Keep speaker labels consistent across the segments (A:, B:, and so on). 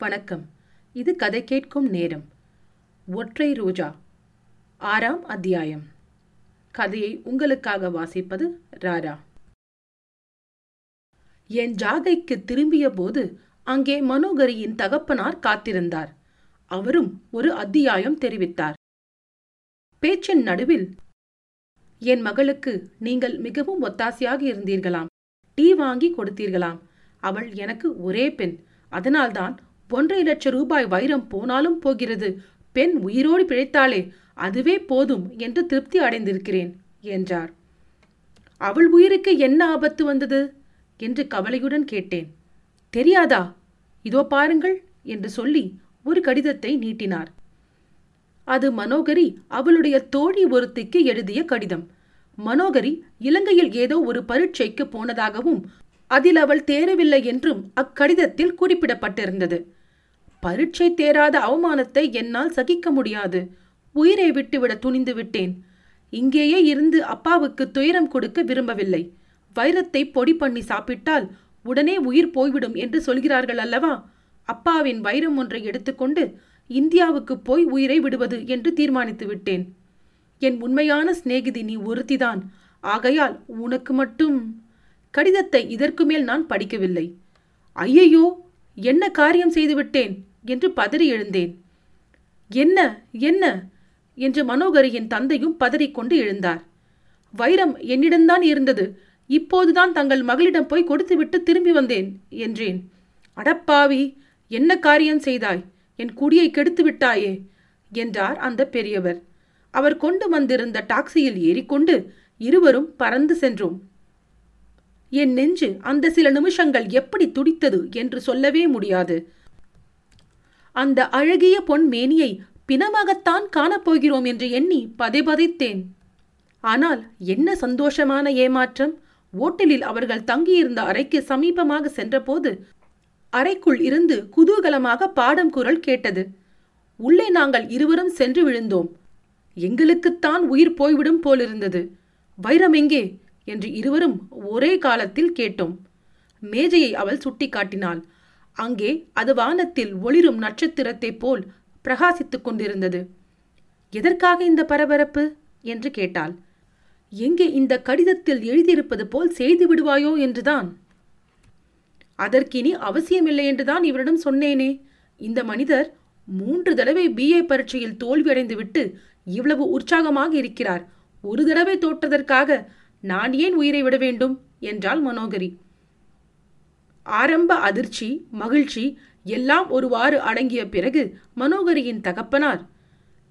A: வணக்கம். இது கதை கேட்கும் நேரம். ஒற்றை ரோஜா. ஆறாம் அத்தியாயம். கதையை உங்களுக்காக வாசிப்பது ராரா. என் ஜாகைக்கு திரும்பிய போது அங்கே மனோகரியின் தகப்பனார் காத்திருந்தார். அவரும் ஒரு அத்தியாயம் தெரிவித்தார். பேச்சின் நடுவில் என் மகளுக்கு நீங்கள் மிகவும் ஒத்தாசையாக இருந்தீர்களாம். டீ வாங்கி கொடுத்தீர்களாம். அவள் எனக்கு ஒரே பெண். அதனால்தான் ஒன்றரை லட்சம் ரூபாய் வைரம் போனாலும் போகிறது. பெண் உயிரோடு பிழைத்தாளே அதுவே போதும் என்று திருப்தி அடைந்திருக்கிறேன் என்றார். அவள் உயிருக்கு என்ன ஆபத்து வந்தது? என்று கவலையுடன் கேட்டேன். தெரியாதா? இதோ பாருங்கள் என்று சொல்லி ஒரு கடிதத்தை நீட்டினார். அது மனோகரி அவளுடைய தோழி ஒருத்திக்கு எழுதிய கடிதம். மனோகரி இலங்கையில் ஏதோ ஒரு பரீட்சைக்கு போனதாகவும் அதில் அவள் தேரவில்லை என்றும் அக்கடிதத்தில் குறிப்பிடப்பட்டிருந்தது. பரீட்சை தேராத அவமானத்தை என்னால் சகிக்க முடியாது. உயிரை விட்டுவிட துணிந்து விட்டேன். இங்கேயே இருந்து அப்பாவுக்கு துயரம் கொடுக்க விரும்பவில்லை. வைரத்தை பொடி பண்ணி சாப்பிட்டால் உடனே உயிர் போய்விடும் என்று சொல்கிறார்கள் அல்லவா? அப்பாவின் வைரம் ஒன்றை எடுத்துக்கொண்டு இந்தியாவுக்கு போய் உயிரை விடுவது என்று தீர்மானித்து விட்டேன். என் உண்மையான சிநேகிதி நீ ஒருத்திதான். ஆகையால் உனக்கு மட்டும் கடிதத்தை இதற்கு மேல் நான் படிக்கவில்லை. ஐயையோ என்ன காரியம் செய்துவிட்டேன் என்று பதறி எழுந்தேன். என்ன என்ன? என்று மனோகரியின் தந்தையும் பதறிக்கொண்டு எழுந்தார். வைரம் என்னிடம்தான் இருந்தது. இப்போதுதான் தங்கள் மகளிடம் போய் கொடுத்துவிட்டு திரும்பி வந்தேன் என்றேன். அடப்பாவி என்ன காரியம் செய்தாய்? என் குடியை கெடுத்து விட்டாயே? என்றார் அந்த பெரியவர். அவர் கொண்டு வந்திருந்த டாக்ஸியில் ஏறிக்கொண்டு இருவரும் பறந்து சென்றோம். என் நெஞ்சு அந்த சில நிமிஷங்கள் எப்படி துடித்தது? என்று சொல்லவே முடியாது. அந்த அழகிய பொன் மேனியை பிணமாகத்தான் காணப்போகிறோம் என்று எண்ணி பதைபதைத்தேன். ஆனால் என்ன சந்தோஷமான ஏமாற்றம்! ஓட்டலில் அவர்கள் தங்கியிருந்த அறைக்கு சமீபமாக சென்றபோது அறைக்குள் இருந்து குதூகலமாக பாடம் குரல் கேட்டது. உள்ளே நாங்கள் இருவரும் சென்று விழுந்தோம். எங்களுக்குத்தான் உயிர் போய்விடும் போலிருந்தது. வைரம் எங்கே? என்று இருவரும் ஒரே காலத்தில் கேட்டோம். மேஜையை அவள் சுட்டிக்காட்டினாள். அங்கே அது வானத்தில் ஒளிரும் நட்சத்திரத்தைப் போல் பிரகாசித்துக் கொண்டிருந்தது. எதற்காக இந்த பரபரப்பு? என்று கேட்டாள். எங்கே இந்த கடிதத்தில் எழுதியிருப்பது போல் செய்து விடுவாயோ என்றுதான். அதற்கினி அவசியமில்லை என்றுதான் இவரிடம் சொன்னேனே. இந்த மனிதர் மூன்று தடவை பிஏ பரீட்சையில் தோல்வியடைந்துவிட்டு இவ்வளவு உற்சாகமாக இருக்கிறார். ஒரு தடவை தோற்றதற்காக நான் ஏன் உயிரை விட வேண்டும்? என்றாள் மனோகரி. ஆரம்ப அதிர்ச்சி மகிழ்ச்சி எல்லாம் ஒருவாறு அடங்கிய பிறகு மனோகரியின் தகப்பனார்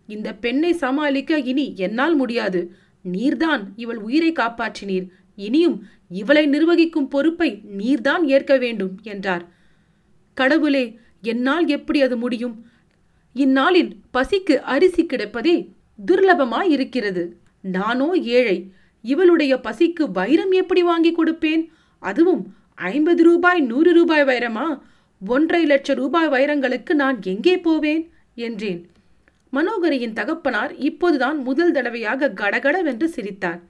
A: இந்த பெண்ணை சமாளிக்க இனி என்னால் முடியாது. நீர்தான் இவள் உயிரை காப்பாற்றினீர். இனியும் இவளை நிர்வகிக்கும் பொறுப்பை நீர்தான் ஏற்க வேண்டும் என்றார். கடவுளே என்னால் எப்படி அது முடியும்? இந்நாளில் பசிக்கு அரிசி கிடைப்பதே துர்லபமாய் இருக்கிறது நானோ ஏழை இவளுடைய பசிக்கு வைரம் எப்படி வாங்கி கொடுப்பேன்? அதுவும் ஐம்பது ரூபாய் நூறு ரூபாய் வைரமா? ஒன்றரை லட்சம் ரூபாய் வைரங்களுக்கு நான் எங்கே போவேன்? என்றேன். மனோகரியின் தகப்பனார் இப்போதுதான் முதல் தடவையாக கடகடவென்று சிரித்தார்.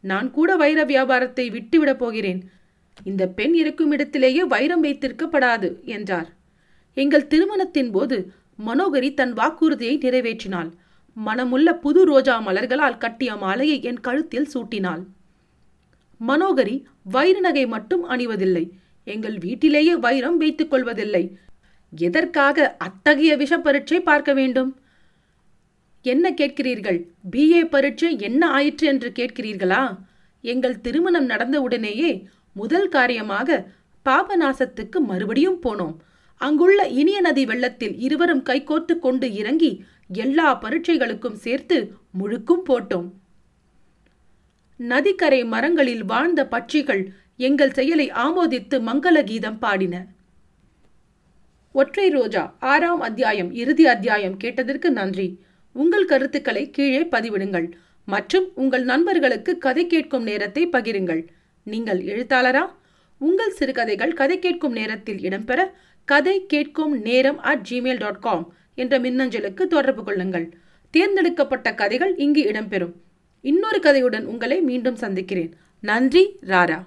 A: நான் கூட வைர வியாபாரத்தை விட்டுவிடப் போகிறேன். இந்த பெண் இருக்கும் இடத்திலேயே வைரம் வைத்திருக்கப்படாது என்றார். எங்கள் திருமணத்தின் போது மனோகரி தன் வாக்குறுதியை நிறைவேற்றினாள். மனமுள்ள புது ரோஜா மலர்களால் கட்டிய மாலையை என் கழுத்தில் சூட்டினாள். மனோகரி வைர நகை மட்டும் அணிவதில்லை. எங்கள் வீட்டிலேயே வைரம் வைத்துக் கொள்வதில்லை. எதற்காக அத்தகைய விஷ பரீட்சை பார்க்க வேண்டும்? என்ன கேட்கிறீர்கள்? பிஏ பரீட்சை என்ன ஆயிற்று என்று கேட்கிறீர்களா? எங்கள் திருமணம் நடந்தவுடனேயே முதல் காரியமாக பாபநாசத்துக்கு மறுபடியும் போனோம். அங்குள்ள இனிய நதி வெள்ளத்தில் இருவரும் கைகோர்த்து கொண்டு இறங்கி எல்லா பரீட்சைகளுக்கும் சேர்த்து முழுக்கும் போட்டோம். நதிக்கரை மரங்களில் வாழ்ந்த பட்சிகள் எங்கள் செயலை ஆமோதித்து மங்கள கீதம் பாடின. ஒற்றை ரோஜா ஆறாம் அத்தியாயம் இறுதி அத்தியாயம் கேட்டதற்கு நன்றி. உங்கள் கருத்துக்களை கீழே பதிவிடுங்கள். மற்றும் உங்கள் நண்பர்களுக்கு கதை கேட்கும் நேரத்தை பகிருங்கள். நீங்கள் எழுத்தாளரா? உங்கள் சிறுகதைகள் கதை கேட்கும் நேரத்தில் இடம்பெற கதை கேட்கும் நேரம் அட் ஜிமெயில் டாட் காம் என்ற மின்னஞ்சலுக்கு தொடர்பு கொள்ளுங்கள். தேர்ந்தெடுக்கப்பட்ட கதைகள் இங்கு இடம்பெறும். இன்னொரு கதையுடன் உங்களை மீண்டும் சந்திக்கிறேன். நன்றி ராரா.